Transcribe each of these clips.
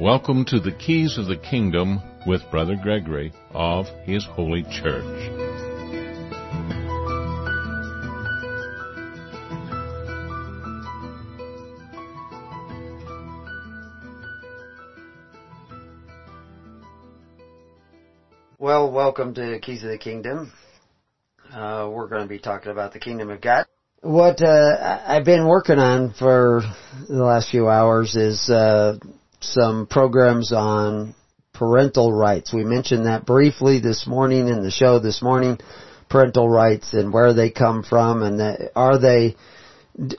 Welcome to the Keys of the Kingdom with Brother Gregory of His Holy Church. Well, welcome to Keys of the Kingdom. Uh, we're going to be talking about the Kingdom of God. What uh, I've been working on for the last few hours is uh, some programs on parental rights. We mentioned that briefly this morning in the show this morning, parental rights and where they come from and that, are they,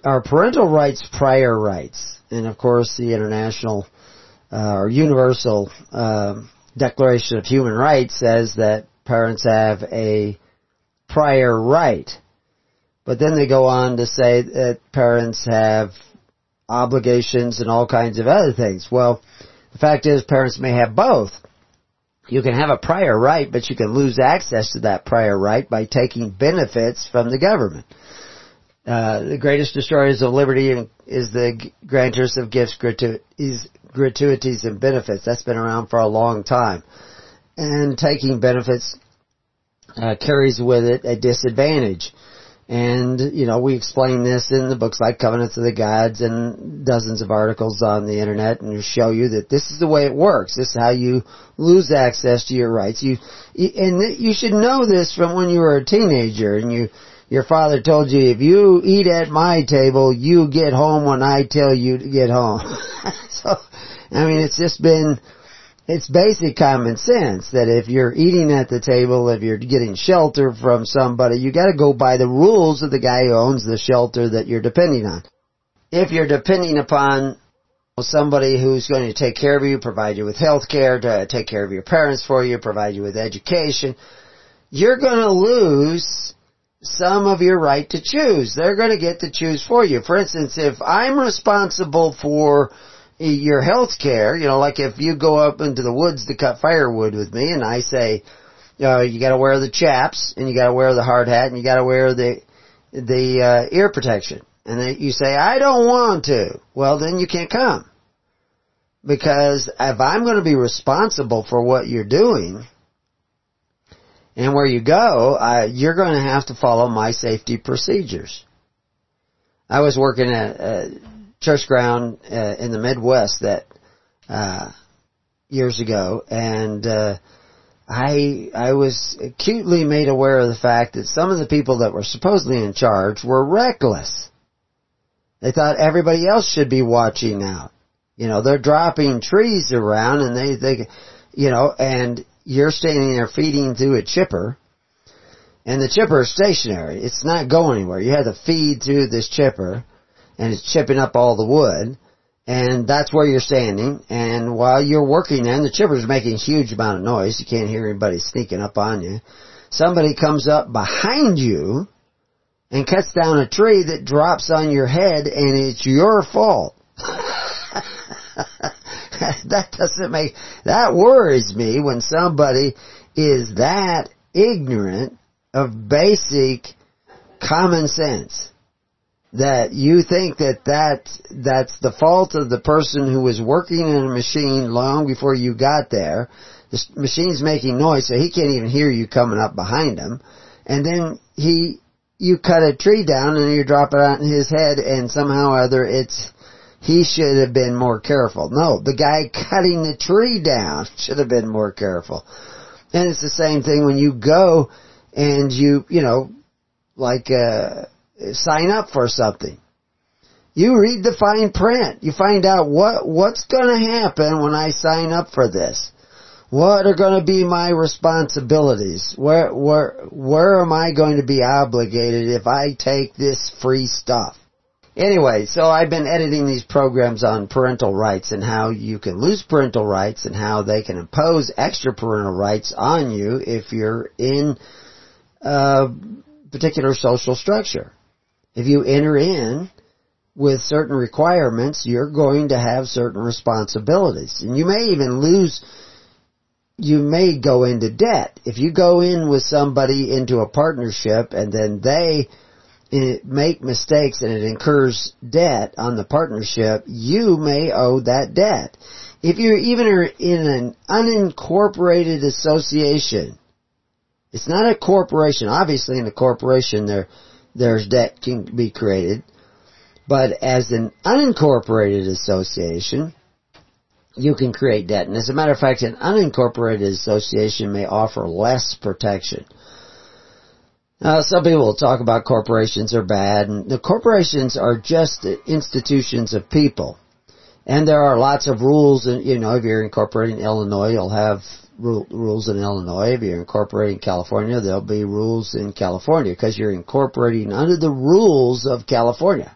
are parental rights prior rights? And of course the international, uh, or universal, uh, Declaration of Human Rights says that parents have a prior right. But then they go on to say that parents have obligations and all kinds of other things. Well, the fact is parents may have both. You can have a prior right, but you can lose access to that prior right by taking benefits from the government. Uh, the greatest destroyers of liberty is the grantors of gifts, gratuities, gratuities and benefits. That's been around for a long time. And taking benefits uh, carries with it a disadvantage. And, you know, we explain this in the books like Covenants of the Gods and dozens of articles on the internet and show you that this is the way it works. This is how you lose access to your rights. You, and you should know this from when you were a teenager and you, your father told you, if you eat at my table, you get home when I tell you to get home. so, I mean, it's just been, it's basic common sense that if you're eating at the table, if you're getting shelter from somebody, you gotta go by the rules of the guy who owns the shelter that you're depending on. If you're depending upon somebody who's going to take care of you, provide you with health care, to take care of your parents for you, provide you with education, you're gonna lose some of your right to choose. They're gonna get to choose for you. For instance, if I'm responsible for your health care, you know, like if you go up into the woods to cut firewood with me and I say, you know, you gotta wear the chaps and you gotta wear the hard hat and you gotta wear the, the, uh, ear protection. And then you say, I don't want to. Well, then you can't come. Because if I'm to be responsible for what you're doing, and where you go, uh, you're going to have to follow my safety procedures. I was working at, uh, church ground uh, in the Midwest that uh, years ago, and uh, I I was acutely made aware of the fact that some of the people that were supposedly in charge were reckless. They thought everybody else should be watching out. You know, they're dropping trees around, and they they, you know, and you're standing there feeding through a chipper. And the chipper is stationary. It's not going anywhere. You have to feed through this chipper and it's chipping up all the wood. And that's where you're standing. And while you're working then, the chipper's making a huge amount of noise. You can't hear anybody sneaking up on you. Somebody comes up behind you and cuts down a tree that drops on your head and it's your fault. that doesn't make, that worries me when somebody is that ignorant of basic common sense that you think that that that's the fault of the person who was working in a machine long before you got there. The machine's making noise, so he can't even hear you coming up behind him. And then he, you cut a tree down and you drop it on his head, and somehow or other it's he should have been more careful. No, the guy cutting the tree down should have been more careful. And it's the same thing when you go and you, you know, like, uh, Uh, sign up for something. You read the fine print. You find out what, what's gonna happen when I sign up for this. What are gonna be my responsibilities? Where, where, where am I going to be obligated if I take this free stuff? Anyway, so I've been editing these programs on parental rights and how you can lose parental rights and how they can impose extra parental rights on you if you're in a particular social structure if you enter in with certain requirements, you're going to have certain responsibilities. And you may even lose, you may go into debt. If you go in with somebody into a partnership and then they eh, make mistakes and it incurs debt on the partnership, you may owe that debt. If you even are in an unincorporated association, it's not a corporation. Obviously in a corporation there, there's debt can be created. But as an unincorporated association, you can create debt. And as a matter of fact, an unincorporated association may offer less protection. Some people will talk about corporations are bad, and the corporations are just institutions of people. And there are lots of rules, and you know, if you're incorporating Illinois, you'll have rules in Illinois. If you're incorporating California, there'll be rules in California because you're incorporating under the rules of California.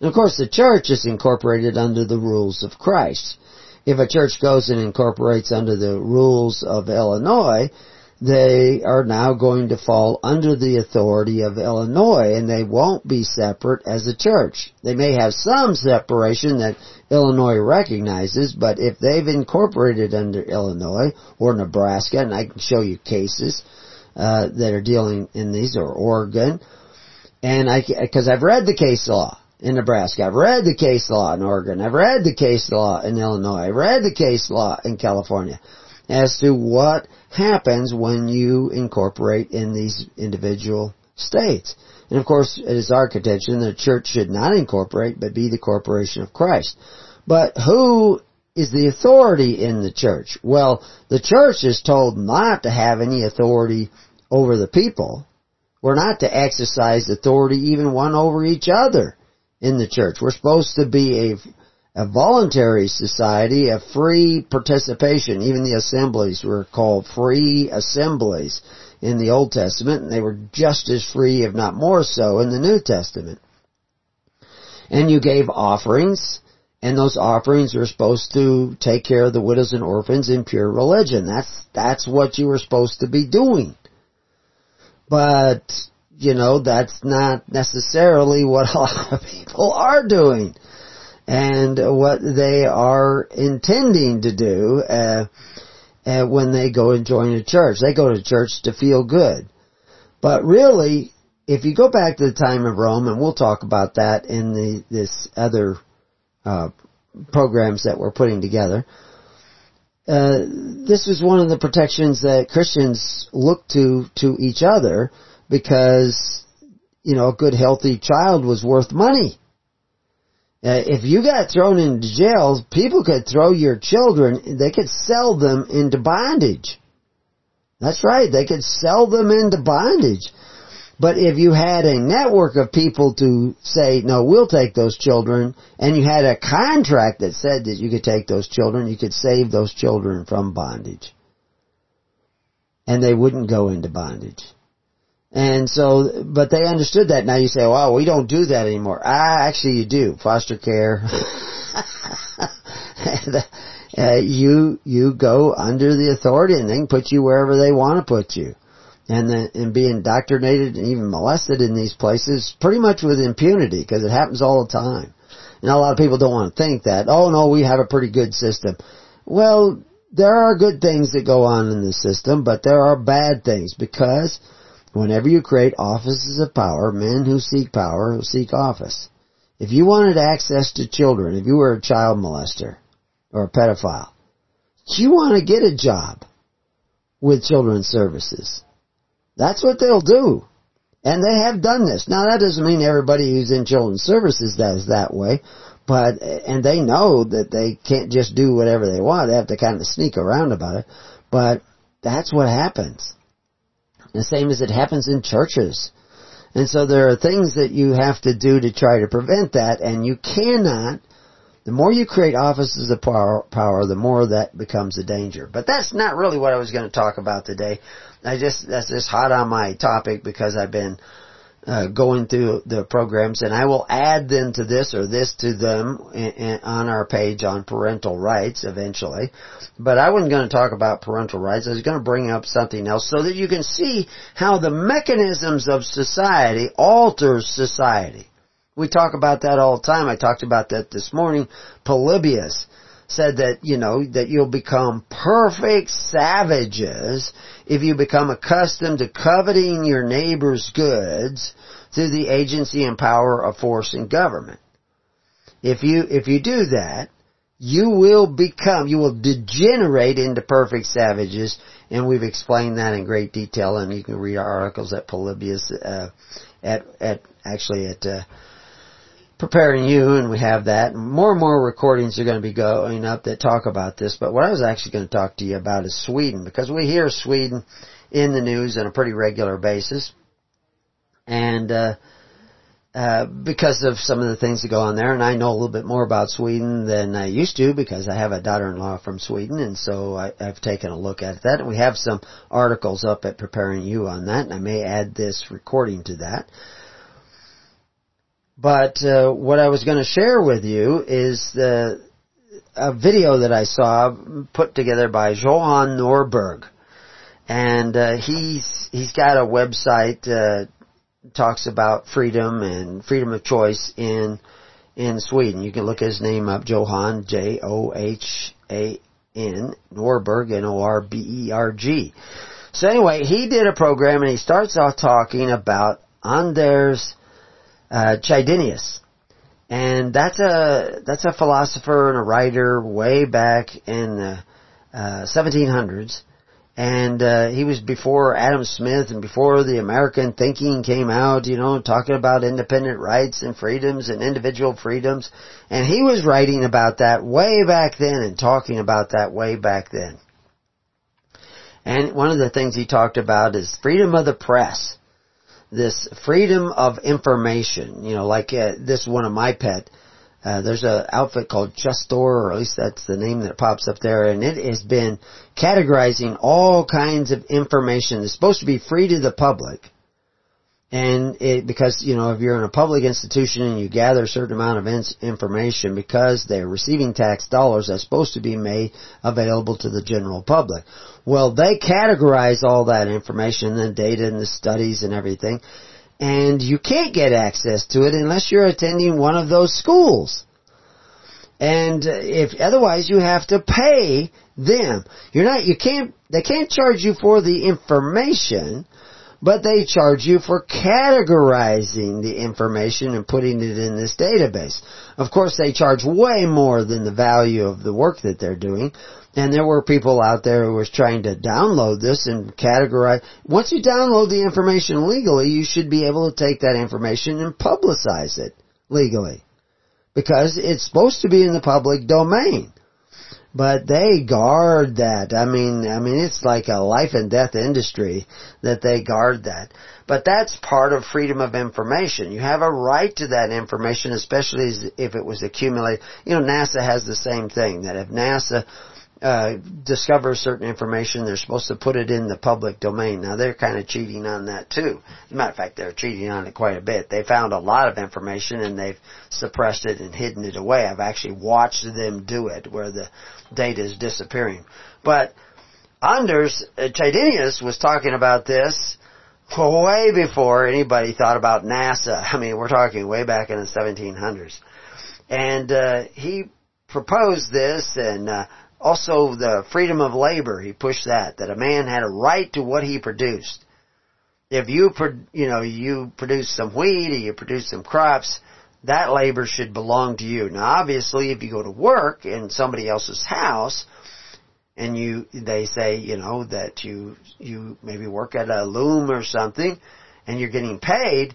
And of course, the church is incorporated under the rules of Christ. If a church goes and incorporates under the rules of Illinois, they are now going to fall under the authority of Illinois and they won't be separate as a church. They may have some separation that Illinois recognizes, but if they've incorporated under Illinois or Nebraska, and I can show you cases uh, that are dealing in these, or Oregon, and I because I've read the case law in Nebraska, I've read the case law in Oregon, I've read the case law in Illinois, I've read the case law in California as to what happens when you incorporate in these individual states. And of course, it is our contention that the church should not incorporate, but be the corporation of Christ. But who is the authority in the church? Well, the church is told not to have any authority over the people. We're not to exercise authority even one over each other in the church. We're supposed to be a a voluntary society, a free participation. Even the assemblies were called free assemblies in the Old Testament, and they were just as free, if not more so, in the New Testament. And you gave offerings, and those offerings were supposed to take care of the widows and orphans in pure religion. That's, that's what you were supposed to be doing. But, you know, that's not necessarily what a lot of people are doing and what they are intending to do uh, uh, when they go and join a church. They go to church to feel good. But really, if you go back to the time of Rome, and we'll talk about that in the this other uh, programs that we're putting together, uh, this is one of the protections that Christians look to to each other because you know a good healthy child was worth money. Uh, if you got thrown into jail, people could throw your children, they could sell them into bondage. That's right, they could sell them into bondage. But if you had a network of people to say, no, we'll take those children, and you had a contract that said that you could take those children, you could save those children from bondage. And they wouldn't go into bondage. And so, but they understood that. Now you say, well, we don't do that anymore. Ah, actually you do. Foster care. uh, you, you go under the authority and they can put you wherever they want to put you. And then, and be indoctrinated and even molested in these places pretty much with impunity because it happens all the time. And a lot of people don't want to think that, oh no, we have a pretty good system. Well, there are good things that go on in the system, but there are bad things because Whenever you create offices of power, men who seek power who seek office. If you wanted access to children, if you were a child molester or a pedophile, you want to get a job with children's services. That's what they'll do. And they have done this. Now that doesn't mean everybody who's in children's services does that way, but, and they know that they can't just do whatever they want. They have to kind of sneak around about it. But that's what happens. The same as it happens in churches. And so there are things that you have to do to try to prevent that, and you cannot, the more you create offices of power, power, the more that becomes a danger. But that's not really what I was going to talk about today. I just, that's just hot on my topic because I've been uh, going through the programs, and I will add them to this or this to them in, in, on our page on parental rights eventually. But I wasn't going to talk about parental rights. I was going to bring up something else so that you can see how the mechanisms of society alters society. We talk about that all the time. I talked about that this morning. Polybius said that, you know, that you'll become perfect savages if you become accustomed to coveting your neighbor's goods through the agency and power of force and government. If you, if you do that, you will become, you will degenerate into perfect savages, and we've explained that in great detail, and you can read our articles at Polybius, uh, at, at, actually at, uh, preparing you, and we have that. More and more recordings are going to be going up that talk about this, but what I was actually going to talk to you about is Sweden, because we hear Sweden in the news on a pretty regular basis. And, uh, uh, because of some of the things that go on there, and I know a little bit more about Sweden than I used to because I have a daughter-in-law from Sweden, and so I, have taken a look at that. And we have some articles up at Preparing You on that, and I may add this recording to that. But uh, what I was going to share with you is the a video that I saw put together by Johan Norberg, and uh, he's he's got a website uh, talks about freedom and freedom of choice in in Sweden. You can look his name up, Johan J O H A N Norberg N O R B E R G. So anyway, he did a program and he starts off talking about Anders uh, Chydenius. And that's a, that's a philosopher and a writer way back in the, uh, 1700s. And, uh, he was before Adam Smith and before the American thinking came out, you know, talking about independent rights and freedoms and individual freedoms. And he was writing about that way back then and talking about that way back then. And one of the things he talked about is freedom of the press this freedom of information. You know, like uh, this one of my pet. Uh, there's an outfit called JSTOR, or at least that's the name that pops up there, and it has been categorizing all kinds of information that's supposed to be free to the public and it, because, you know, if you're in a public institution and you gather a certain amount of information because they're receiving tax dollars that's supposed to be made available to the general public. Well, they categorize all that information, the data and the studies and everything, and you can't get access to it unless you're attending one of those schools. And uh, if otherwise you have to pay them. You're not, you can't, they can't charge you for the information, but they charge you for categorizing the information and putting it in this database. Of course, they charge way more than the value of the work that they're doing. And there were people out there who was trying to download this and categorize. Once you download the information legally, you should be able to take that information and publicize it legally. Because it's supposed to be in the public domain but they guard that. I mean, I mean, it's like a life and death industry that they guard that. But that's part of freedom of information. You have a right to that information, especially if it was accumulated. You know, NASA has the same thing, that if NASA uh, discover certain information, they're supposed to put it in the public domain. Now they're kind of cheating on that too. As a matter of fact, they're cheating on it quite a bit. They found a lot of information and they've suppressed it and hidden it away. I've actually watched them do it where the data is disappearing. But Anders uh, Chydenius was talking about this way before anybody thought about NASA. I mean, we're talking way back in the 1700s. And uh, he proposed this and uh, also, the freedom of labor, he pushed that, that a man had a right to what he produced. If you, you know, you produce some wheat or you produce some crops, that labor should belong to you. Now obviously if you go to work in somebody else's house, and you, they say, you know, that you, you maybe work at a loom or something, and you're getting paid,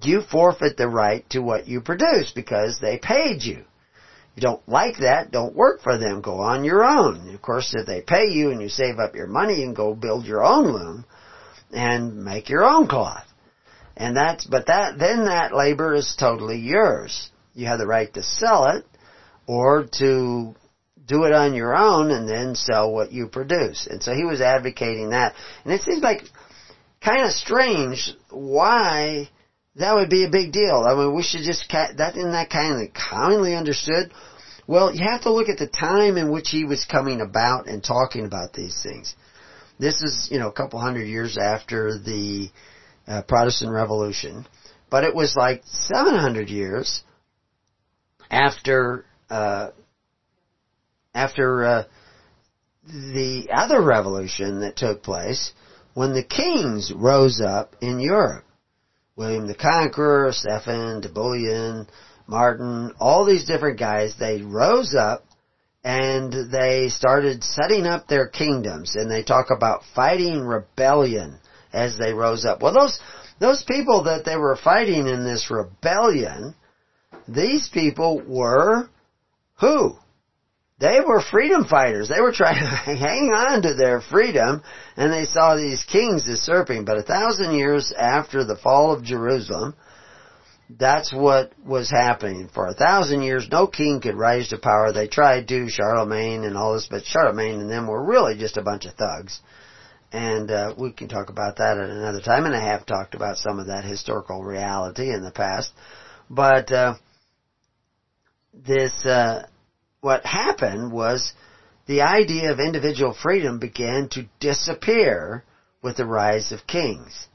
you forfeit the right to what you produce because they paid you you don't like that, don't work for them. Go on your own. Of course, if they pay you and you save up your money and go build your own loom and make your own cloth. And that's, but that, then that labor is totally yours. You have the right to sell it or to do it on your own and then sell what you produce. And so he was advocating that. And it seems like kind of strange why that would be a big deal. I mean, we should just, that isn't that kind of commonly understood? Well, you have to look at the time in which he was coming about and talking about these things. This is, you know, a couple hundred years after the uh, Protestant Revolution, but it was like 700 years after, uh, after, uh, the other revolution that took place when the kings rose up in Europe William the Conqueror, Stephen, de Napoleon, Martin, all these different guys, they rose up and they started setting up their kingdoms and they talk about fighting rebellion as they rose up. Well, those, those people that they were fighting in this rebellion, these people were who? They were freedom fighters. They were trying to hang on to their freedom and they saw these kings usurping. But a thousand years after the fall of Jerusalem, that's what was happening. For a thousand years, no king could rise to power. They tried to, Charlemagne and all this, but Charlemagne and them were really just a bunch of thugs. And uh, we can talk about that at another time, and I have talked about some of that historical reality in the past. But uh, this, uh, what happened was the idea of individual freedom began to disappear with the rise of kings.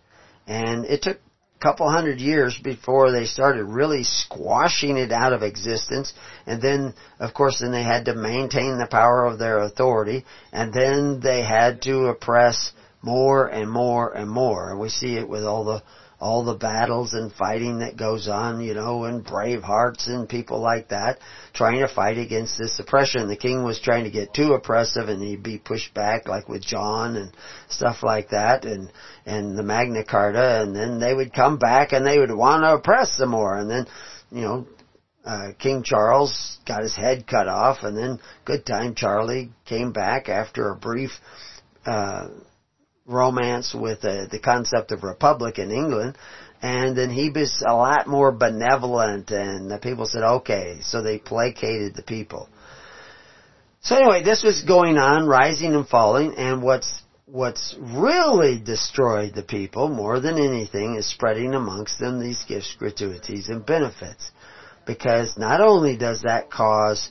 And it took a couple hundred years before they started really squashing it out of existence. And then, of course, then they had to maintain the power of their authority. And then they had to oppress more and more and more. And we see it with all the all the battles and fighting that goes on, you know, and brave hearts and people like that trying to fight against this oppression. The king was trying to get too oppressive and he'd be pushed back like with John and stuff like that and, and the Magna Carta. And then they would come back and they would want to oppress some more. And then, you know, uh, King Charles got his head cut off. And then good time Charlie came back after a brief, uh, romance with uh, the concept of republic in England. And then he was a lot more benevolent and the people said, okay, so they placated the people. So anyway, this was going on, rising and falling, and what's, what's really destroyed the people more than anything is spreading amongst them these gifts, gratuities, and benefits. Because not only does that cause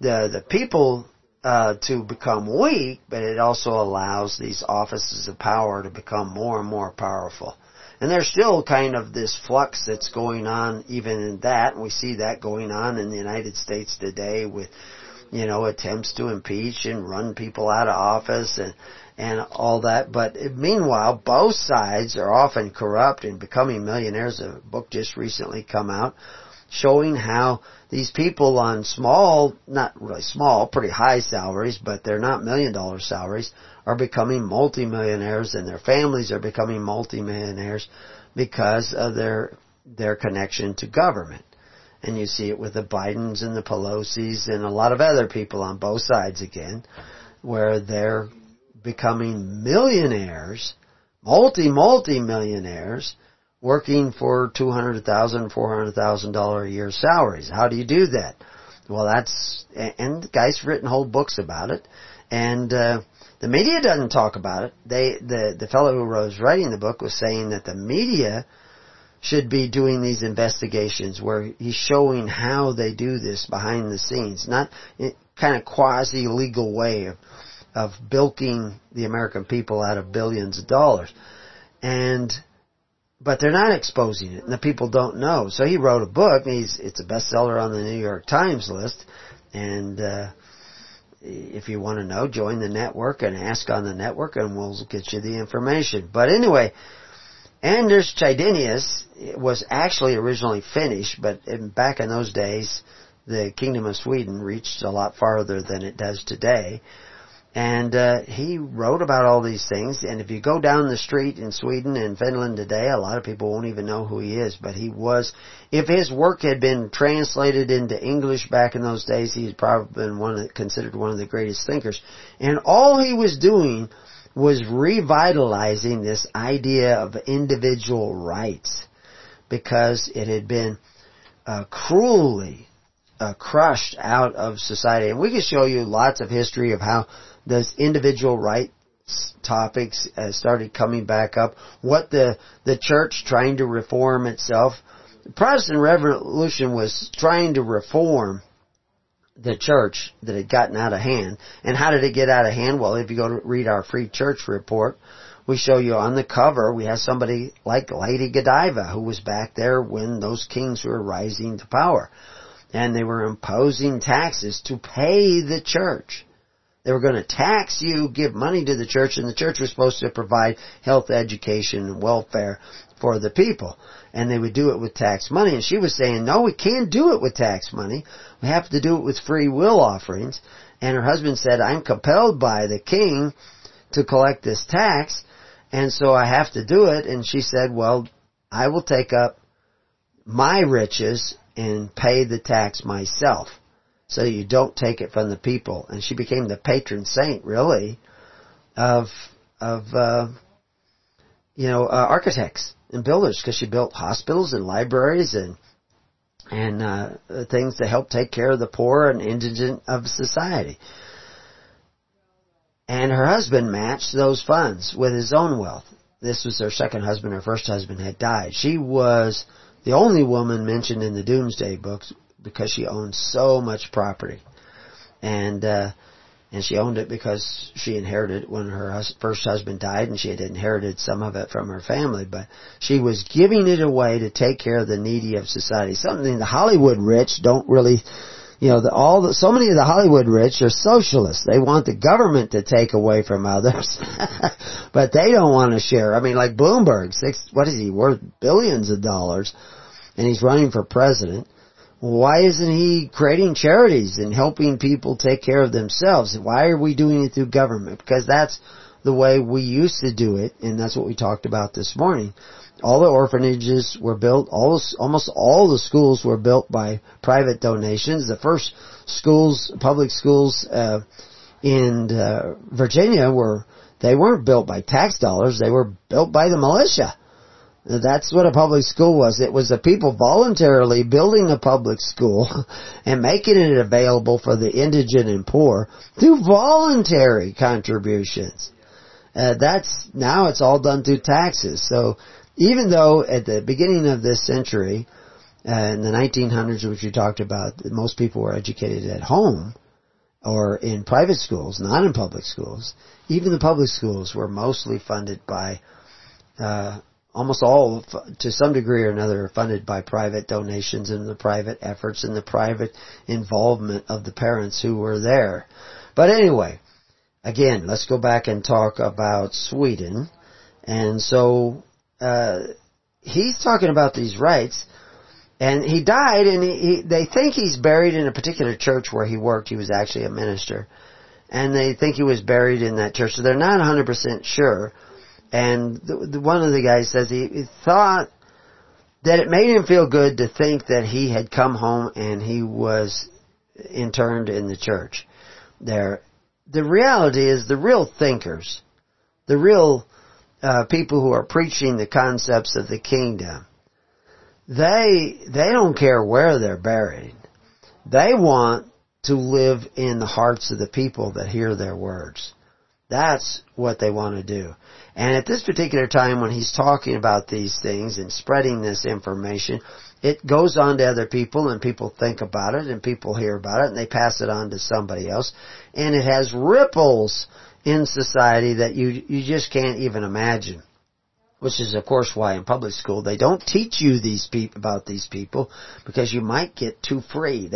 the, the people uh, to become weak, but it also allows these offices of power to become more and more powerful. And there's still kind of this flux that's going on even in that, we see that going on in the United States today with, you know, attempts to impeach and run people out of office and, and all that. But meanwhile, both sides are often corrupt and becoming millionaires. A book just recently come out showing how these people on small, not really small, pretty high salaries, but they're not million dollar salaries, are becoming multimillionaires and their families are becoming multimillionaires because of their, their connection to government. And you see it with the Bidens and the Pelosi's and a lot of other people on both sides again, where they're becoming millionaires, multi, multi millionaires, working for two hundred thousand, four hundred thousand dollar a year salaries. How do you do that? Well, that's and guy's written whole books about it, and uh, the media doesn't talk about it. They the the fellow who was writing the book was saying that the media should be doing these investigations where he's showing how they do this behind the scenes, not kind of quasi legal way of of bilking the American people out of billions of dollars. And but they're not exposing it, and the people don't know. So he wrote a book. he's it's a bestseller on the New York Times list, and uh, if you want to know, join the network and ask on the network, and we'll get you the information. But anyway, Anders Chydenius was actually originally Finnish, but in, back in those days, the Kingdom of Sweden reached a lot farther than it does today. And uh, he wrote about all these things. And if you go down the street in Sweden and Finland today, a lot of people won't even know who he is. But he was, if his work had been translated into English back in those days, he's probably been one of, considered one of the greatest thinkers. And all he was doing was revitalizing this idea of individual rights because it had been uh, cruelly uh, crushed out of society. And we can show you lots of history of how those individual rights topics uh, started coming back up. What the the church trying to reform itself. The Protestant Revolution was trying to reform the church that had gotten out of hand. And how did it get out of hand? Well, if you go to read our free church report, we show you on the cover, we have somebody like Lady Godiva who was back there when those kings were rising to power. And they were imposing taxes to pay the church. They were going to tax you, give money to the church, and the church was supposed to provide health, education, and welfare for the people. And they would do it with tax money. And she was saying, no, we can't do it with tax money. We have to do it with free will offerings. And her husband said, I'm compelled by the king to collect this tax. And so I have to do it. And she said, well, I will take up my riches and pay the tax myself so you don't take it from the people. And she became the patron saint, really, of of uh, you know uh, architects and builders because she built hospitals and libraries and and uh, things to help take care of the poor and indigent of society. And her husband matched those funds with his own wealth. This was her second husband. Her first husband had died. She was the only woman mentioned in the Domesday books because she owned so much property. And, uh, and she owned it because she inherited it when her hus- first husband died and she had inherited some of it from her family, but she was giving it away to take care of the needy of society. Something the Hollywood rich don't really, you know, the, all the, so many of the Hollywood rich are socialists. They want the government to take away from others, but they don't want to share. I mean, like Bloomberg, six, what is he worth? Billions of dollars, and he's running for president why isn't he creating charities and helping people take care of themselves? Why are we doing it through government? Because that's the way we used to do it, and that's what we talked about this morning. All the orphanages were built, all almost all the schools were built by private donations. The first schools, public schools uh, in uh, Virginia were they weren't built by tax dollars; they were built by the militia. That's what a public school was. It was the people voluntarily building a public school and making it available for the indigent and poor through voluntary contributions. Uh, that's, now it's all done through taxes. So even though at the beginning of this century, uh, in the 1900s, which you talked about, most people were educated at home or in private schools, not in public schools. Even the public schools were mostly funded by uh, almost all, to some degree or another, are funded by private donations and the private efforts and the private involvement of the parents who were there. But anyway, again, let's go back and talk about Sweden. And so, uh, he's talking about these rights, and he died, and he, he, they think he's buried in a particular church where he worked. He was actually a minister. And they think he was buried in that church, so they're not 100% sure. And the, the, one of the guys says he, he thought that it made him feel good to think that he had come home and he was interned in the church there. The reality is the real thinkers, the real uh, people who are preaching the concepts of the kingdom, they they don't care where they're buried. They want to live in the hearts of the people that hear their words. That's what they want to do. And at this particular time when he's talking about these things and spreading this information, it goes on to other people and people think about it and people hear about it and they pass it on to somebody else. And it has ripples in society that you, you just can't even imagine which is of course why in public school they don't teach you these people about these people because you might get too free.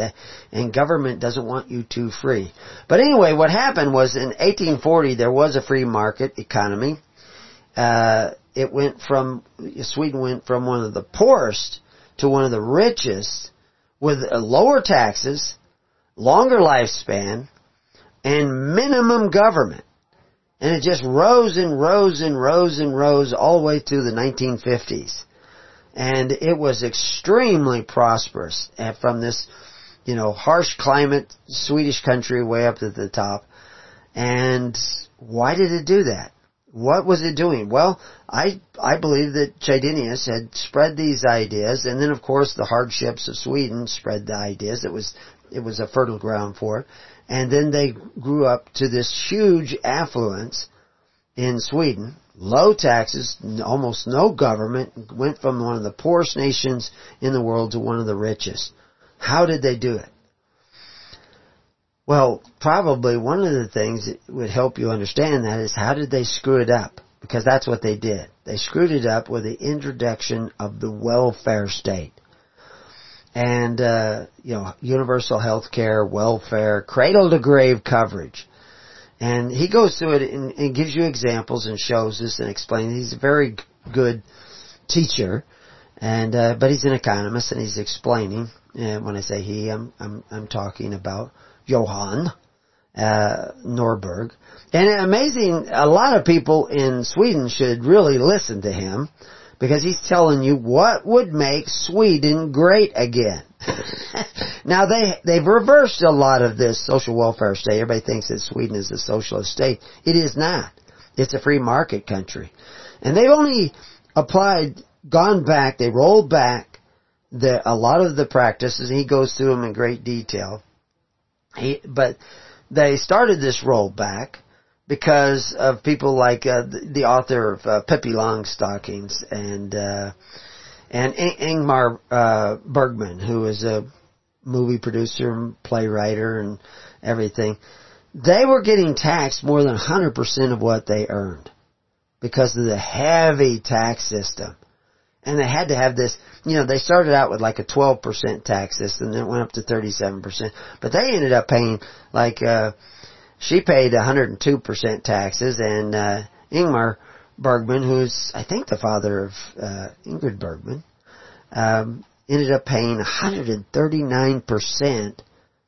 And government doesn't want you too free. But anyway what happened was in 1840 there was a free market economy. Uh, it went from Sweden went from one of the poorest to one of the richest with lower taxes longer lifespan and minimum government and it just rose and rose and rose and rose all the way through the 1950s. And it was extremely prosperous from this, you know, harsh climate, Swedish country way up at the top. And why did it do that? What was it doing? Well, I, I believe that Chydenius had spread these ideas, and then of course the hardships of Sweden spread the ideas. It was, it was a fertile ground for it. And then they grew up to this huge affluence in Sweden. Low taxes, almost no government, went from one of the poorest nations in the world to one of the richest. How did they do it? Well, probably one of the things that would help you understand that is how did they screw it up? Because that's what they did. They screwed it up with the introduction of the welfare state and uh, you know universal health care, welfare, cradle to grave coverage. And he goes through it and, and, gives you examples and shows this and explains. He's a very good teacher, and uh, but he's an economist and he's explaining. And when I say he, I'm I'm I'm talking about Johan uh, Norberg. And amazing, a lot of people in Sweden should really listen to him because he's telling you what would make Sweden great again. now they, they've reversed a lot of this social welfare state. Everybody thinks that Sweden is a socialist state. It is not. It's a free market country. And they've only applied, gone back, they rolled back the, a lot of the practices, and he goes through them in great detail. He, but they started this rollback because of people like uh, the, the, author of uh, Pippi Longstockings and uh, and Ingmar uh, Bergman, who is a movie producer and playwright and everything. They were getting taxed more than 100% of what they earned because of the heavy tax system. And they had to have this, you know, they started out with like a 12% tax system, then it went up to 37%. But they ended up paying like, uh, she paid 102% taxes and, uh, Ingmar Bergman, who's, I think the father of, uh, Ingrid Bergman, um, ended up paying 139%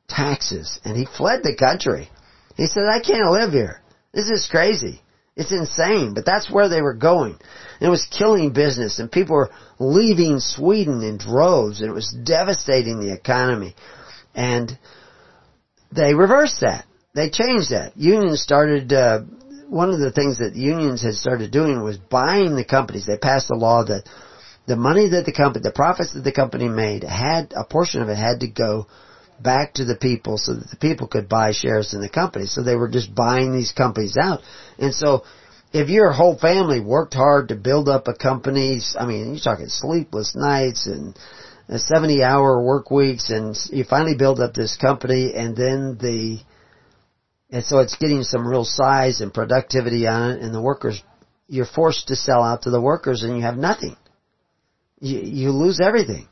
taxes and he fled the country. He said, I can't live here. This is crazy. It's insane, but that's where they were going. And it was killing business and people were leaving Sweden in droves and it was devastating the economy. And they reversed that. They changed that. Unions started, uh, one of the things that unions had started doing was buying the companies. They passed a law that the money that the company, the profits that the company made had, a portion of it had to go back to the people so that the people could buy shares in the company. So they were just buying these companies out. And so if your whole family worked hard to build up a company, I mean, you're talking sleepless nights and 70 hour work weeks and you finally build up this company and then the, and so it's getting some real size and productivity on it and the workers, you're forced to sell out to the workers and you have nothing. You, you lose everything.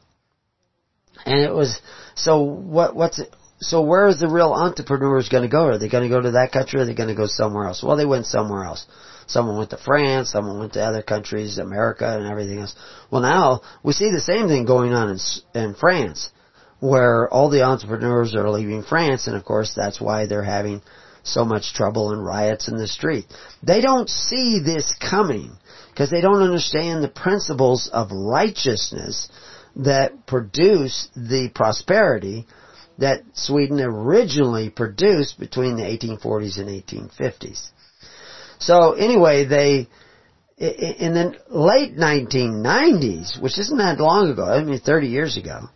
And it was, so what, what's, so where is the real entrepreneurs going to go? Are they going to go to that country or are they going to go somewhere else? Well, they went somewhere else. Someone went to France, someone went to other countries, America and everything else. Well now, we see the same thing going on in, in France, where all the entrepreneurs are leaving France and of course that's why they're having so much trouble and riots in the street. They don't see this coming because they don't understand the principles of righteousness that produce the prosperity that Sweden originally produced between the 1840s and 1850s. So anyway, they, in the late 1990s, which isn't that long ago, I mean 30 years ago,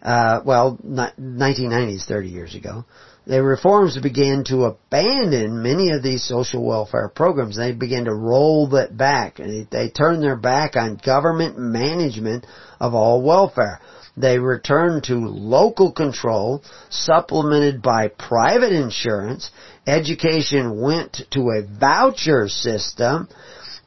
uh, well, 1990s, 30 years ago, the reforms began to abandon many of these social welfare programs. They began to roll that back. They, they turned their back on government management of all welfare. They returned to local control, supplemented by private insurance. Education went to a voucher system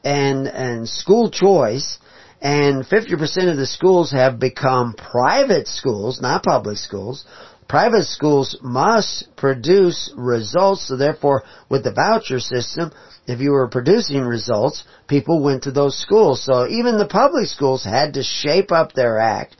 and, and school choice. And 50% of the schools have become private schools, not public schools. Private schools must produce results, so therefore with the voucher system, if you were producing results, people went to those schools. So even the public schools had to shape up their act.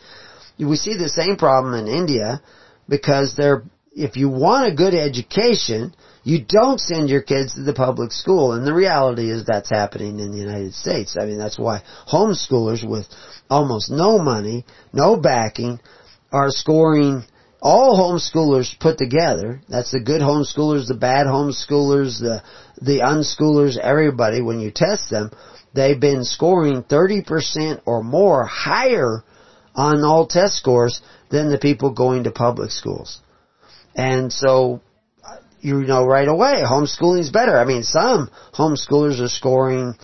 We see the same problem in India because they're, if you want a good education, you don't send your kids to the public school. And the reality is that's happening in the United States. I mean, that's why homeschoolers with almost no money, no backing, are scoring all homeschoolers put together, that's the good homeschoolers, the bad homeschoolers, the, the unschoolers, everybody, when you test them, they've been scoring 30% or more higher on all test scores than the people going to public schools. And so, you know right away, homeschooling is better. I mean, some homeschoolers are scoring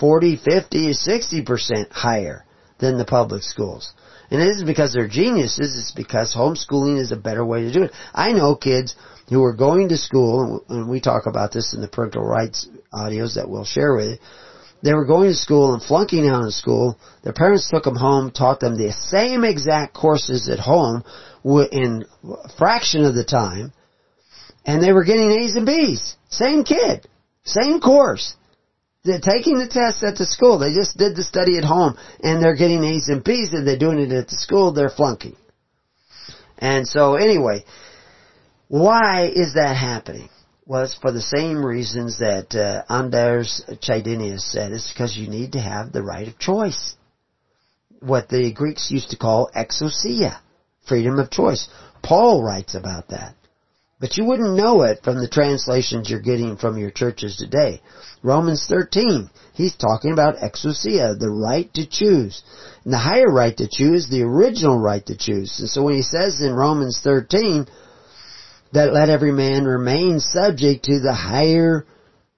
40, 50, 60% higher than the public schools. And it isn't because they're geniuses, it's because homeschooling is a better way to do it. I know kids who are going to school, and we talk about this in the parental rights audios that we'll share with you, they were going to school and flunking out of school. Their parents took them home, taught them the same exact courses at home in a fraction of the time, and they were getting A's and B's. Same kid, same course. They're taking the test at the school. They just did the study at home and they're getting A's and B's and they're doing it at the school. They're flunking. And so anyway, why is that happening? Well, it's for the same reasons that uh, Anders Chydenius said. It's because you need to have the right of choice. What the Greeks used to call exousia, freedom of choice. Paul writes about that. But you wouldn't know it from the translations you're getting from your churches today. Romans 13, he's talking about exousia, the right to choose. And the higher right to choose, the original right to choose. And so when he says in Romans 13, that let every man remain subject to the higher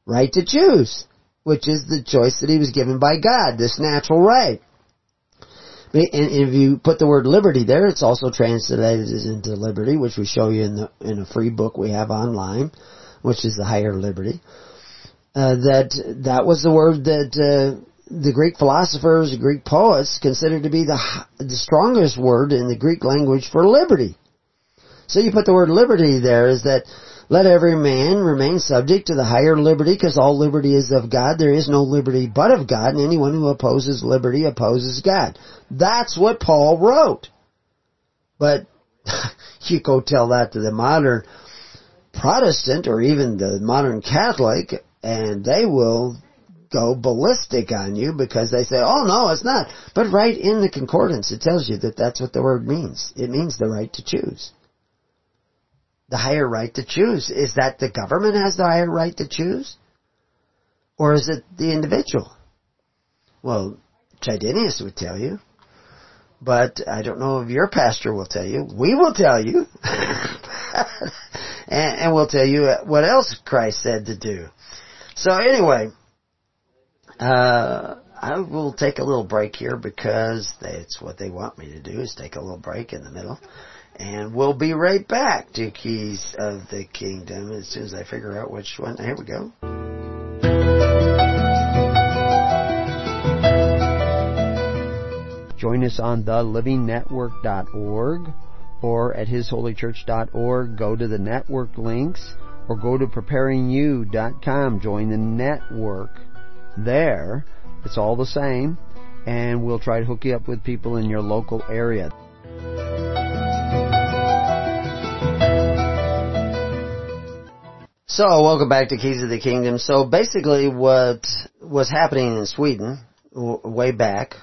right to choose, which is the choice that he was given by God, this natural right. And if you put the word liberty there, it's also translated into liberty, which we show you in the in a free book we have online, which is the higher liberty. Uh, that that was the word that uh, the Greek philosophers, the Greek poets considered to be the the strongest word in the Greek language for liberty. So you put the word liberty there is that let every man remain subject to the higher liberty because all liberty is of God. There is no liberty but of God and anyone who opposes liberty opposes God. That's what Paul wrote. But you go tell that to the modern Protestant or even the modern Catholic and they will go ballistic on you because they say, oh no, it's not. But right in the concordance it tells you that that's what the word means. It means the right to choose the higher right to choose. Is that the government has the higher right to choose? Or is it the individual? Well, Chydenius would tell you. But I don't know if your pastor will tell you. We will tell you. and, and we'll tell you what else Christ said to do. So anyway, uh, I will take a little break here because that's what they want me to do is take a little break in the middle. And we'll be right back to Keys of the Kingdom as soon as I figure out which one. Here we go. Join us on thelivingnetwork.org or at hisholychurch.org. Go to the network links or go to preparingyou.com. Join the network there. It's all the same and we'll try to hook you up with people in your local area. So, welcome back to Keys of the Kingdom. So, basically, what was happening in Sweden w- way back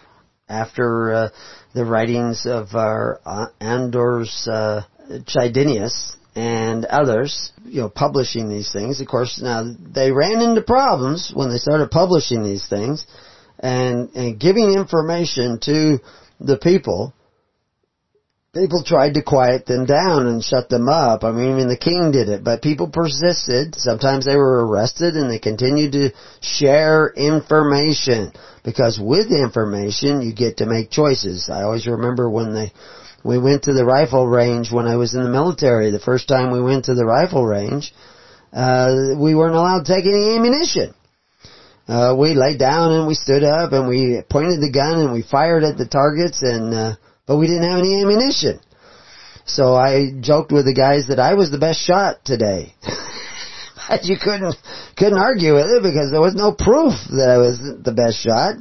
after uh, the writings of our uh, Anders uh, Chydenius and others, you know, publishing these things. Of course, now they ran into problems when they started publishing these things and and giving information to the people people tried to quiet them down and shut them up. I mean, even the king did it, but people persisted. Sometimes they were arrested and they continued to share information because with information you get to make choices. I always remember when they we went to the rifle range when I was in the military. The first time we went to the rifle range, uh, we weren't allowed to take any ammunition. Uh, we laid down and we stood up and we pointed the gun and we fired at the targets and uh, but we didn't have any ammunition. So I joked with the guys that I was the best shot today. but you couldn't couldn't argue with it because there was no proof that I was the best shot.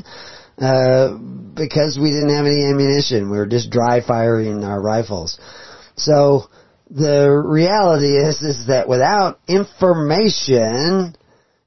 Uh, because we didn't have any ammunition. We were just dry firing our rifles. So the reality is is that without information,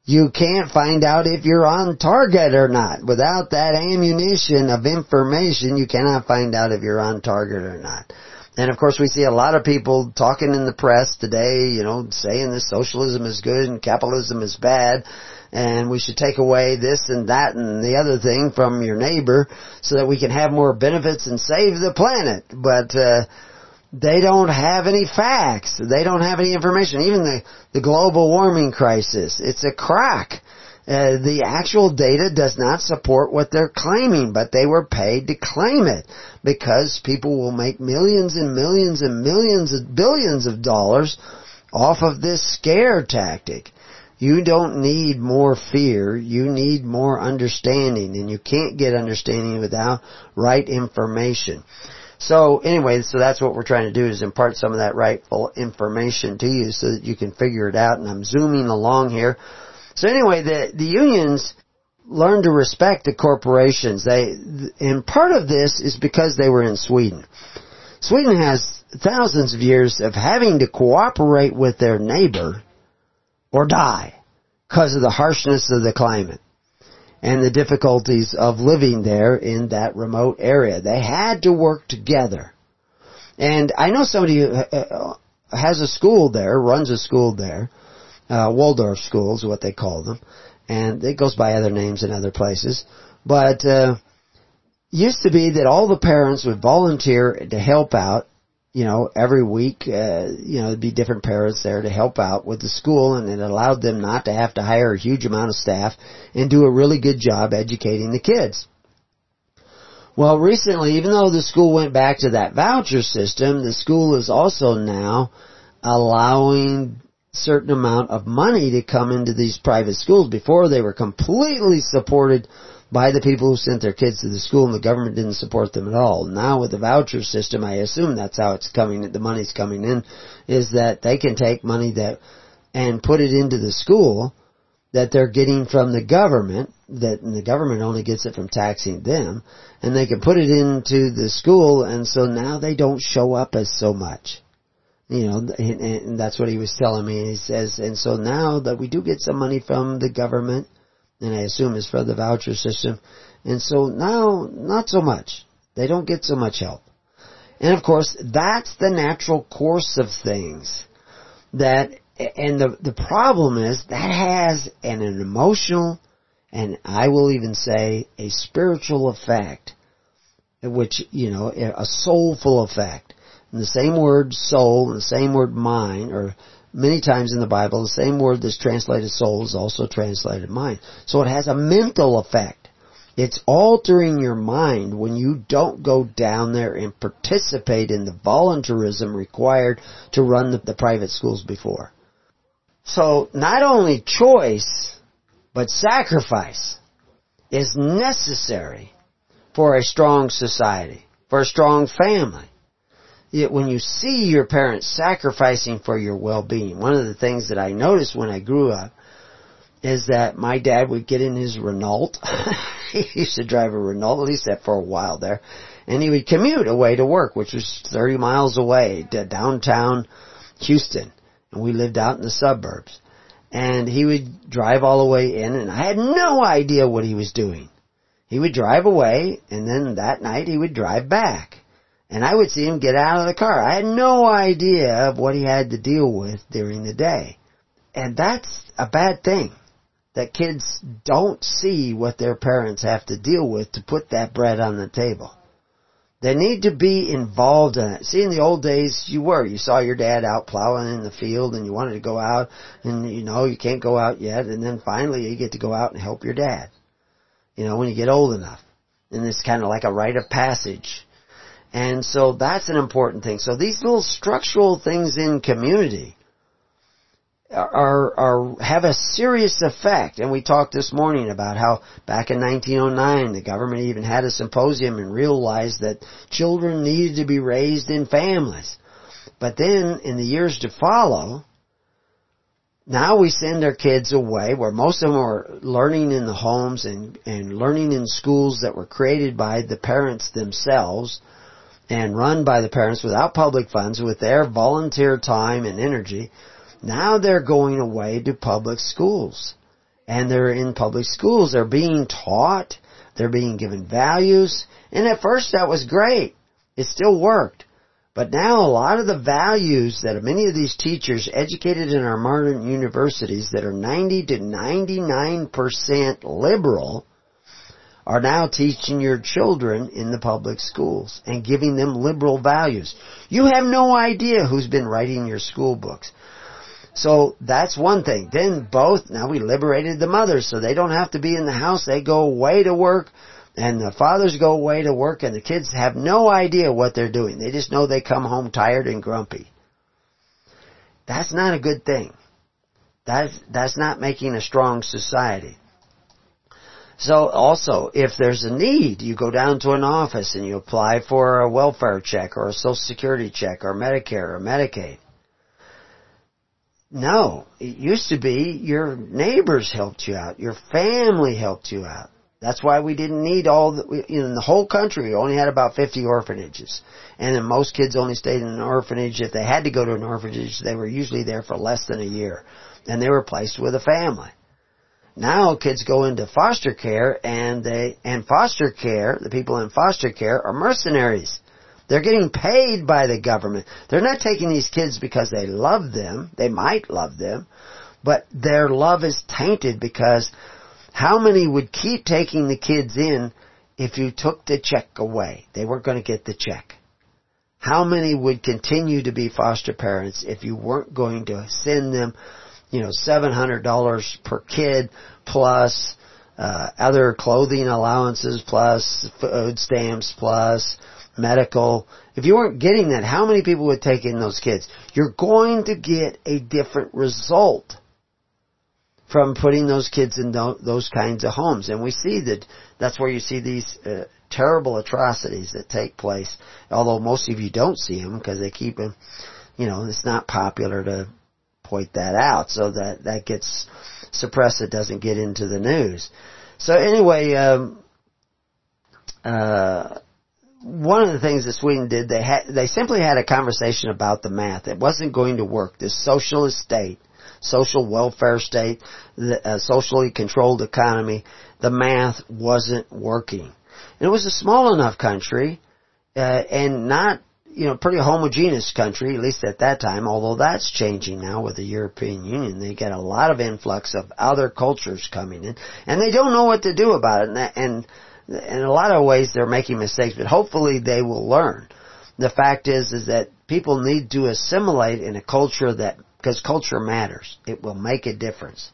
you can't find out if you're on target or not. Without that ammunition of information, you cannot find out if you're on target or not. And of course we see a lot of people talking in the press today, you know, saying that socialism is good and capitalism is bad and we should take away this and that and the other thing from your neighbor so that we can have more benefits and save the planet. But, uh, they don't have any facts. They don't have any information. Even the, the global warming crisis, it's a crack. Uh, the actual data does not support what they're claiming, but they were paid to claim it because people will make millions and millions and millions of billions of dollars off of this scare tactic. You don't need more fear. You need more understanding, and you can't get understanding without right information. So anyway, so that's what we're trying to do is impart some of that rightful information to you so that you can figure it out. And I'm zooming along here. So anyway, the, the unions learned to respect the corporations. They, and part of this is because they were in Sweden. Sweden has thousands of years of having to cooperate with their neighbor or die because of the harshness of the climate and the difficulties of living there in that remote area. They had to work together. And I know somebody who uh, has a school there, runs a school there, uh, Waldorf schools, what they call them, and it goes by other names in other places. But uh, used to be that all the parents would volunteer to help out. You know, every week, uh, you know, there'd be different parents there to help out with the school, and it allowed them not to have to hire a huge amount of staff and do a really good job educating the kids. Well, recently, even though the school went back to that voucher system, the school is also now allowing certain amount of money to come into these private schools. Before they were completely supported by the people who sent their kids to the school and the government didn't support them at all. Now with the voucher system, I assume that's how it's coming, the money's coming in, is that they can take money that, and put it into the school that they're getting from the government, that the government only gets it from taxing them, and they can put it into the school and so now they don't show up as so much you know, and that's what he was telling me. He says, and so now that we do get some money from the government, and I assume is for the voucher system, and so now not so much. They don't get so much help. And of course, that's the natural course of things. That, and the, the problem is that has an, an emotional, and I will even say a spiritual effect, which, you know, a soulful effect and the same word soul and the same word mind, or many times in the Bible, the same word that's translated soul is also translated mind. So it has a mental effect. It's altering your mind when you don't go down there and participate in the voluntarism required to run the, the private schools before. So not only choice, but sacrifice is necessary for a strong society, for a strong family when you see your parents sacrificing for your well-being, one of the things that I noticed when I grew up is that my dad would get in his Renault. he used to drive a Renault, at least that for a while there, and he would commute away to work, which was 30 miles away to downtown Houston, and we lived out in the suburbs. And he would drive all the way in, and I had no idea what he was doing. He would drive away, and then that night he would drive back. And I would see him get out of the car. I had no idea of what he had to deal with during the day. And that's a bad thing. That kids don't see what their parents have to deal with to put that bread on the table. They need to be involved in it. See, in the old days, you were. You saw your dad out plowing in the field and you wanted to go out and you know, you can't go out yet and then finally you get to go out and help your dad. You know, when you get old enough. And it's kind of like a rite of passage and so that's an important thing. So these little structural things in community are, are, have a serious effect. And we talked this morning about how back in 1909 the government even had a symposium and realized that children needed to be raised in families. But then in the years to follow, now we send our kids away where most of them are learning in the homes and, and learning in schools that were created by the parents themselves and run by the parents without public funds with their volunteer time and energy, now they're going away to public schools. And they're in public schools. They're being taught. They're being given values. And at first that was great. It still worked. But now a lot of the values that many of these teachers educated in our modern universities that are 90 to 99% liberal are now teaching your children in the public schools and giving them liberal values. You have no idea who's been writing your school books. So that's one thing. Then both, now we liberated the mothers so they don't have to be in the house. They go away to work and the fathers go away to work and the kids have no idea what they're doing. They just know they come home tired and grumpy. That's not a good thing. That's, that's not making a strong society. So also, if there's a need, you go down to an office and you apply for a welfare check or a social security check or Medicare or Medicaid. No, it used to be your neighbors helped you out, your family helped you out. That's why we didn't need all the, in the whole country, we only had about 50 orphanages. And then most kids only stayed in an orphanage. If they had to go to an orphanage, they were usually there for less than a year. And they were placed with a family. Now kids go into foster care and they, and foster care, the people in foster care are mercenaries. They're getting paid by the government. They're not taking these kids because they love them. They might love them, but their love is tainted because how many would keep taking the kids in if you took the check away? They weren't going to get the check. How many would continue to be foster parents if you weren't going to send them, you know, $700 per kid plus uh, other clothing allowances plus food stamps plus medical. If you weren't getting that, how many people would take in those kids? You're going to get a different result from putting those kids in those kinds of homes. And we see that that's where you see these uh, terrible atrocities that take place. Although most of you don't see them because they keep them, you know, it's not popular to point that out. So that, that gets suppressed. It doesn't get into the news. So anyway, um, uh, one of the things that Sweden did, they had, they simply had a conversation about the math. It wasn't going to work. This socialist state social welfare state, the socially controlled economy, the math wasn't working. And it was a small enough country, uh, and not, you know, pretty homogeneous country, at least at that time, although that's changing now with the European Union. They get a lot of influx of other cultures coming in, and they don't know what to do about it, and, and in a lot of ways they're making mistakes, but hopefully they will learn. The fact is, is that people need to assimilate in a culture that because culture matters. It will make a difference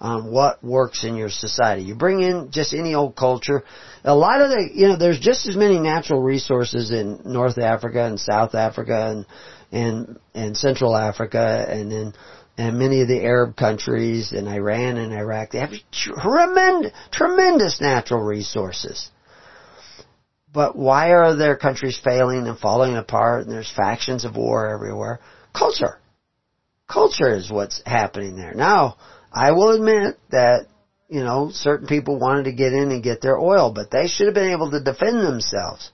on what works in your society. You bring in just any old culture. A lot of the, you know, there's just as many natural resources in North Africa and South Africa and, and, and Central Africa and in, and many of the Arab countries and Iran and Iraq. They have tremendous, tremendous natural resources. But why are their countries failing and falling apart and there's factions of war everywhere? Culture culture is what's happening there. Now, I will admit that, you know, certain people wanted to get in and get their oil, but they should have been able to defend themselves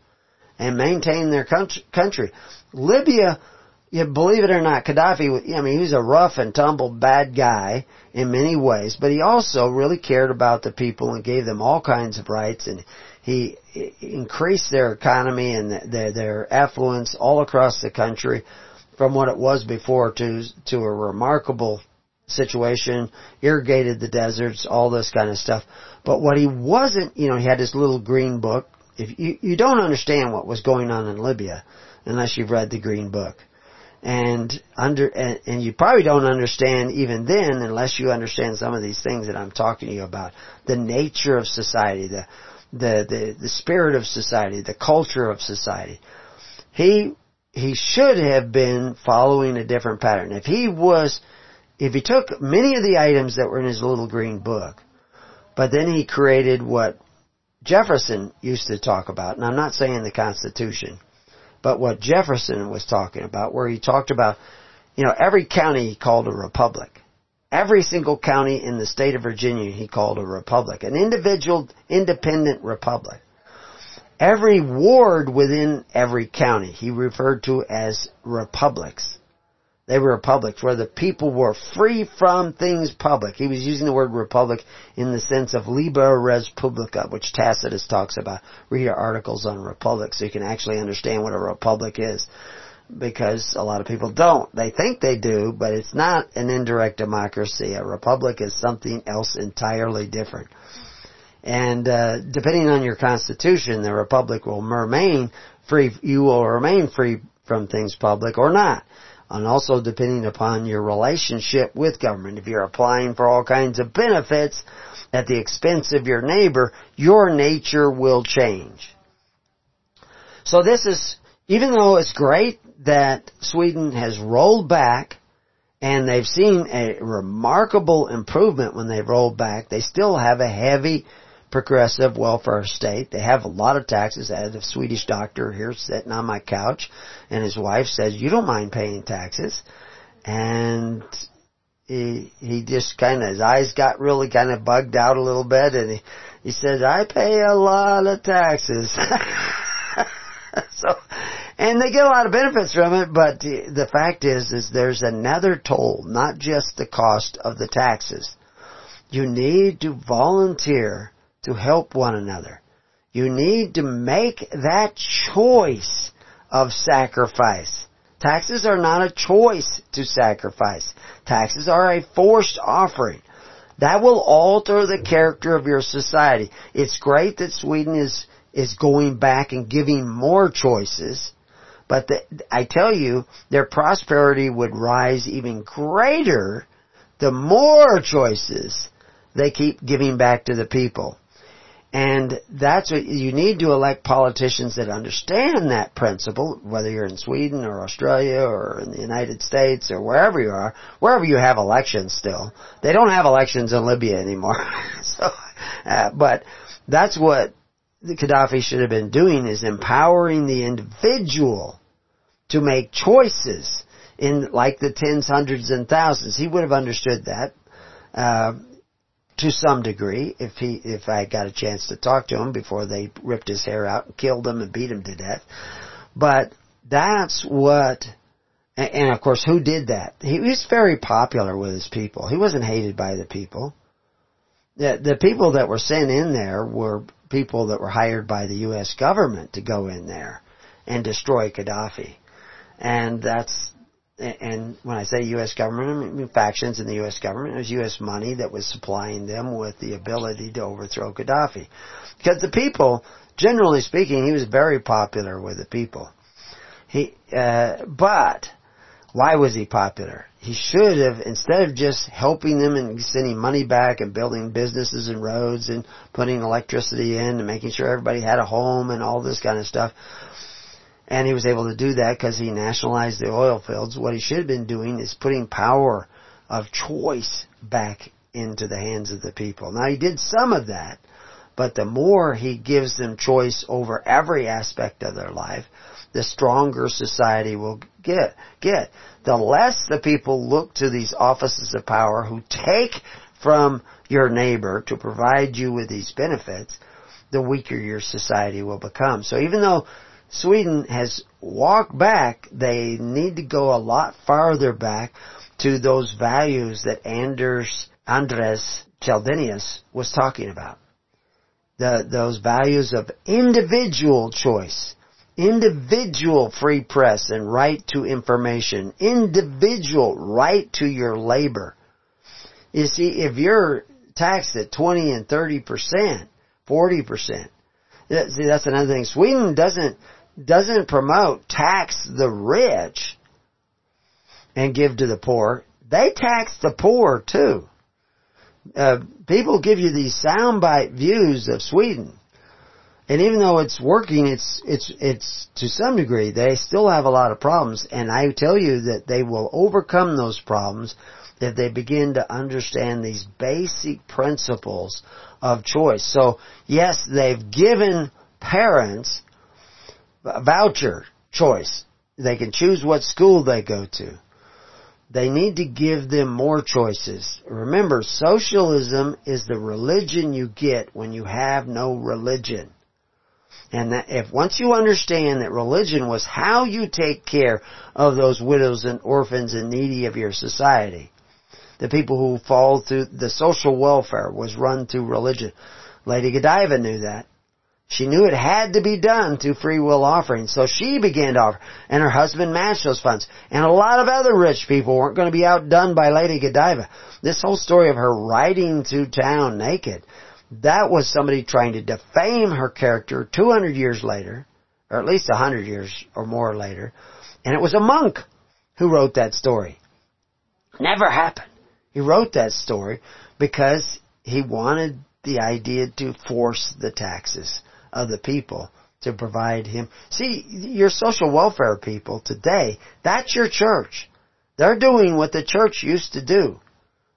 and maintain their country. Libya, you believe it or not, Gaddafi, I mean, he was a rough and tumble bad guy in many ways, but he also really cared about the people and gave them all kinds of rights and he increased their economy and their, their affluence all across the country from what it was before to to a remarkable situation, irrigated the deserts, all this kind of stuff. But what he wasn't, you know, he had this little green book. If you you don't understand what was going on in Libya unless you've read the green book. And under and, and you probably don't understand even then unless you understand some of these things that I'm talking to you about. The nature of society, the the the, the spirit of society, the culture of society. He he should have been following a different pattern. If he was, if he took many of the items that were in his little green book, but then he created what Jefferson used to talk about, and I'm not saying the Constitution, but what Jefferson was talking about, where he talked about, you know, every county he called a republic. Every single county in the state of Virginia he called a republic. An individual, independent republic every ward within every county he referred to as republics. They were republics where the people were free from things public. He was using the word republic in the sense of libera res publica, which Tacitus talks about. Read our articles on republics so you can actually understand what a republic is. Because a lot of people don't. They think they do, but it's not an indirect democracy. A republic is something else entirely different. And uh, depending on your constitution, the republic will remain free. You will remain free from things public or not. And also depending upon your relationship with government. If you're applying for all kinds of benefits at the expense of your neighbor, your nature will change. So this is, even though it's great that Sweden has rolled back and they've seen a remarkable improvement when they've rolled back, they still have a heavy progressive welfare state. They have a lot of taxes. I had a Swedish doctor here sitting on my couch, and his wife says, "You don't mind paying taxes," and he he just kind of his eyes got really kind of bugged out a little bit, and he he said, "I pay a lot of taxes." so, and they get a lot of benefits from it, but the fact is, is there's another toll, not just the cost of the taxes. You need to volunteer to help one another. You need to make that choice of sacrifice. Taxes are not a choice to sacrifice. Taxes are a forced offering. That will alter the character of your society. It's great that Sweden is, is going back and giving more choices, but the, I tell you, their prosperity would rise even greater the more choices they keep giving back to the people. And that's what you need to elect politicians that understand that principle, whether you're in Sweden or Australia or in the United States or wherever you are, wherever you have elections still. They don't have elections in Libya anymore. so, uh, but that's what the Gaddafi should have been doing is empowering the individual to make choices in like the tens, hundreds, and thousands. He would have understood that. Uh, to some degree if he if I got a chance to talk to him before they ripped his hair out and killed him and beat him to death. But that's what and of course who did that? He was very popular with his people. He wasn't hated by the people. The the people that were sent in there were people that were hired by the US government to go in there and destroy Gaddafi. And that's and when I say U.S. government, I mean factions in the U.S. government. It was U.S. money that was supplying them with the ability to overthrow Gaddafi. Because the people, generally speaking, he was very popular with the people. He, uh, but why was he popular? He should have, instead of just helping them and sending money back and building businesses and roads and putting electricity in and making sure everybody had a home and all this kind of stuff, and he was able to do that because he nationalized the oil fields. What he should have been doing is putting power of choice back into the hands of the people. Now he did some of that, but the more he gives them choice over every aspect of their life, the stronger society will get. Get. The less the people look to these offices of power who take from your neighbor to provide you with these benefits, the weaker your society will become. So even though Sweden has walked back, they need to go a lot farther back to those values that Anders, Andres Chydenius was talking about. The, those values of individual choice, individual free press and right to information, individual right to your labor. You see, if you're taxed at 20 and 30%, 40%, see, that's another thing. Sweden doesn't doesn't promote tax the rich and give to the poor. They tax the poor too. Uh, people give you these soundbite views of Sweden. And even though it's working, it's, it's, it's to some degree, they still have a lot of problems. And I tell you that they will overcome those problems if they begin to understand these basic principles of choice. So yes, they've given parents voucher choice. They can choose what school they go to. They need to give them more choices. Remember, socialism is the religion you get when you have no religion. And that if once you understand that religion was how you take care of those widows and orphans and needy of your society, the people who fall through the social welfare was run through religion. Lady Godiva knew that. She knew it had to be done through free will offerings, so she began to offer, and her husband matched those funds. And a lot of other rich people weren't going to be outdone by Lady Godiva. This whole story of her riding through town naked, that was somebody trying to defame her character 200 years later, or at least 100 years or more later, and it was a monk who wrote that story. Never happened. He wrote that story because he wanted the idea to force the taxes of the people to provide him. See, your social welfare people today, that's your church. They're doing what the church used to do.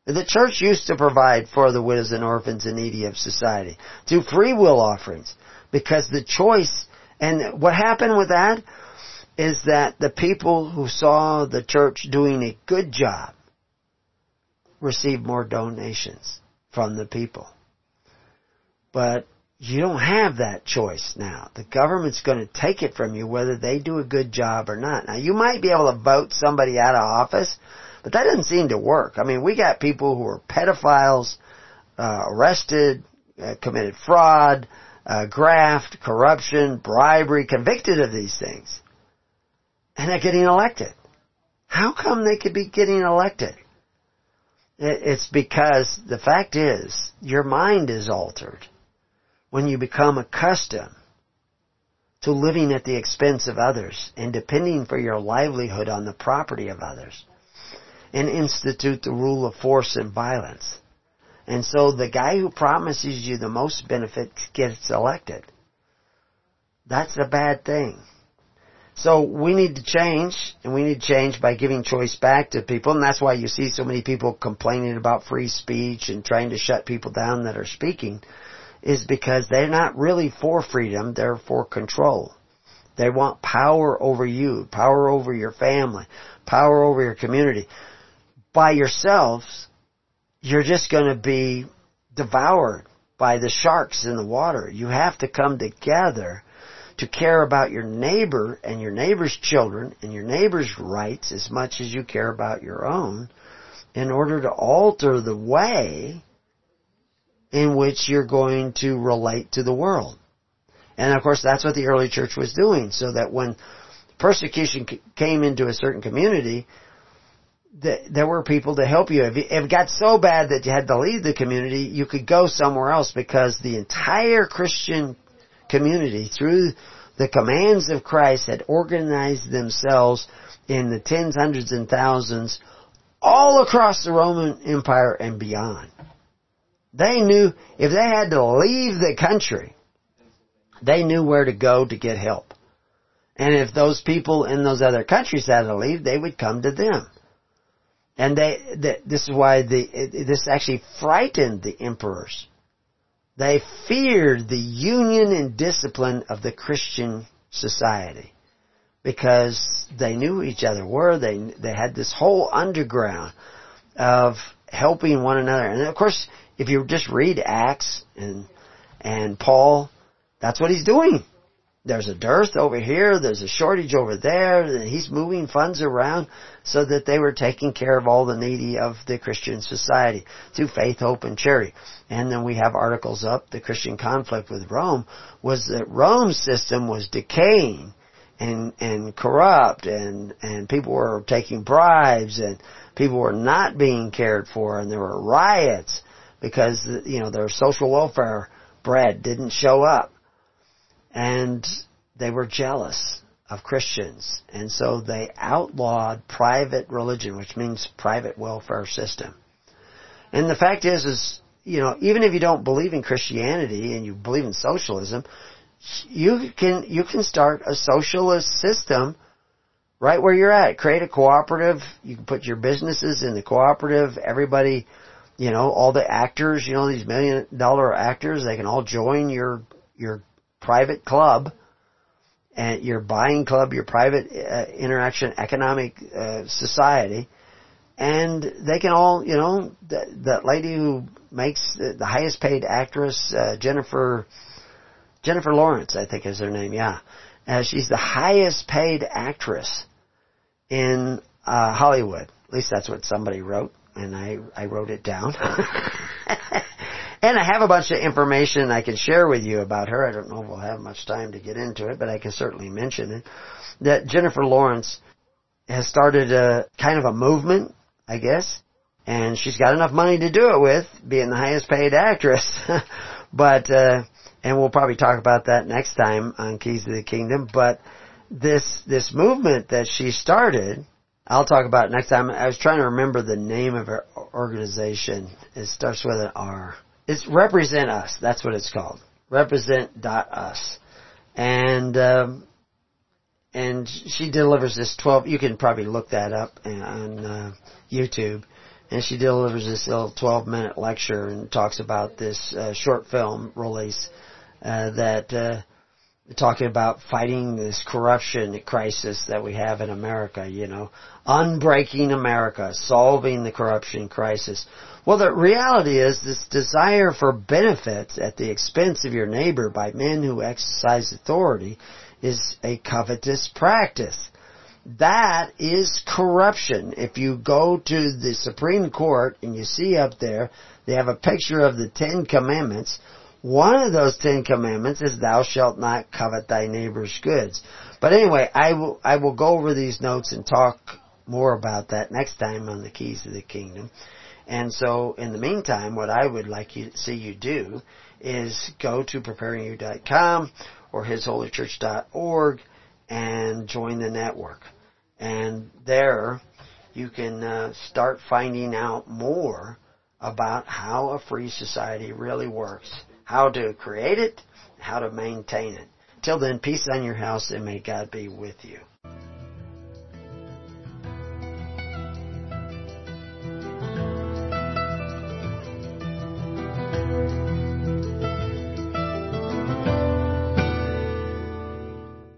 The church used to provide for the widows and orphans and needy of society through free will offerings because the choice and what happened with that is that the people who saw the church doing a good job received more donations from the people. But you don't have that choice now. The government's going to take it from you whether they do a good job or not. Now you might be able to vote somebody out of office, but that doesn't seem to work. I mean, we got people who are pedophiles, uh, arrested, uh, committed fraud, uh, graft, corruption, bribery, convicted of these things. And they're getting elected. How come they could be getting elected? It's because the fact is, your mind is altered when you become accustomed to living at the expense of others and depending for your livelihood on the property of others and institute the rule of force and violence. And so the guy who promises you the most benefits gets elected. That's a bad thing. So we need to change, and we need to change by giving choice back to people, and that's why you see so many people complaining about free speech and trying to shut people down that are speaking, is because they're not really for freedom, they're for control. They want power over you, power over your family, power over your community. By yourselves, you're just going to be devoured by the sharks in the water. You have to come together to care about your neighbor and your neighbor's children and your neighbor's rights as much as you care about your own in order to alter the way in which you're going to relate to the world. And of course that's what the early church was doing so that when persecution came into a certain community, there were people to help you. If it got so bad that you had to leave the community, you could go somewhere else because the entire Christian community through the commands of Christ had organized themselves in the tens, hundreds, and thousands all across the Roman Empire and beyond. They knew if they had to leave the country, they knew where to go to get help. And if those people in those other countries had to leave, they would come to them. And they, this is why the, this actually frightened the emperors they feared the union and discipline of the Christian society because they knew each other were. They they had this whole underground of helping one another. And of course, if you just read Acts and and Paul, that's what he's doing. There's a dearth over here, there's a shortage over there, and he's moving funds around so that they were taking care of all the needy of the Christian society through faith, hope, and charity. And then we have articles up, the Christian conflict with Rome was that Rome's system was decaying and, and corrupt and, and people were taking bribes and people were not being cared for and there were riots because, you know, their social welfare bread didn't show up. And they were jealous of Christians. And so they outlawed private religion, which means private welfare system. And the fact is, is, you know, even if you don't believe in Christianity and you believe in socialism, you can, you can start a socialist system right where you're at. Create a cooperative. You can put your businesses in the cooperative. Everybody, you know, all the actors, you know, these million dollar actors, they can all join your, your private club and your buying club, your private uh, interaction economic uh, society, and they can all, you know, that, that lady who makes the, the highest paid actress, uh, Jennifer, Jennifer Lawrence, I think is her name, yeah. Uh, she's the highest paid actress in uh, Hollywood. At least that's what somebody wrote, and I I wrote it down. And I have a bunch of information I can share with you about her. I don't know if we'll have much time to get into it, but I can certainly mention it. That Jennifer Lawrence has started a kind of a movement, I guess, and she's got enough money to do it with, being the highest paid actress. but uh and we'll probably talk about that next time on Keys to the Kingdom, but this this movement that she started I'll talk about it next time. I was trying to remember the name of her organization. It starts with an R. It's represent us. That's what it's called. Represent dot us, and um, and she delivers this twelve. You can probably look that up on uh, YouTube, and she delivers this little twelve minute lecture and talks about this uh, short film release uh, that uh, talking about fighting this corruption crisis that we have in America, you know, unbreaking America, solving the corruption crisis. Well, the reality is this desire for benefits at the expense of your neighbor by men who exercise authority is a covetous practice. That is corruption. If you go to the Supreme Court and you see up there, they have a picture of the Ten Commandments. One of those Ten Commandments is thou shalt not covet thy neighbor's goods. But anyway, I will, I will go over these notes and talk more about that next time on the keys of the kingdom. And so, in the meantime, what I would like you to see you do is go to preparingyou.com or hisholychurch.org and join the network. And there you can uh, start finding out more about how a free society really works, how to create it, how to maintain it. Till then, peace on your house and may God be with you.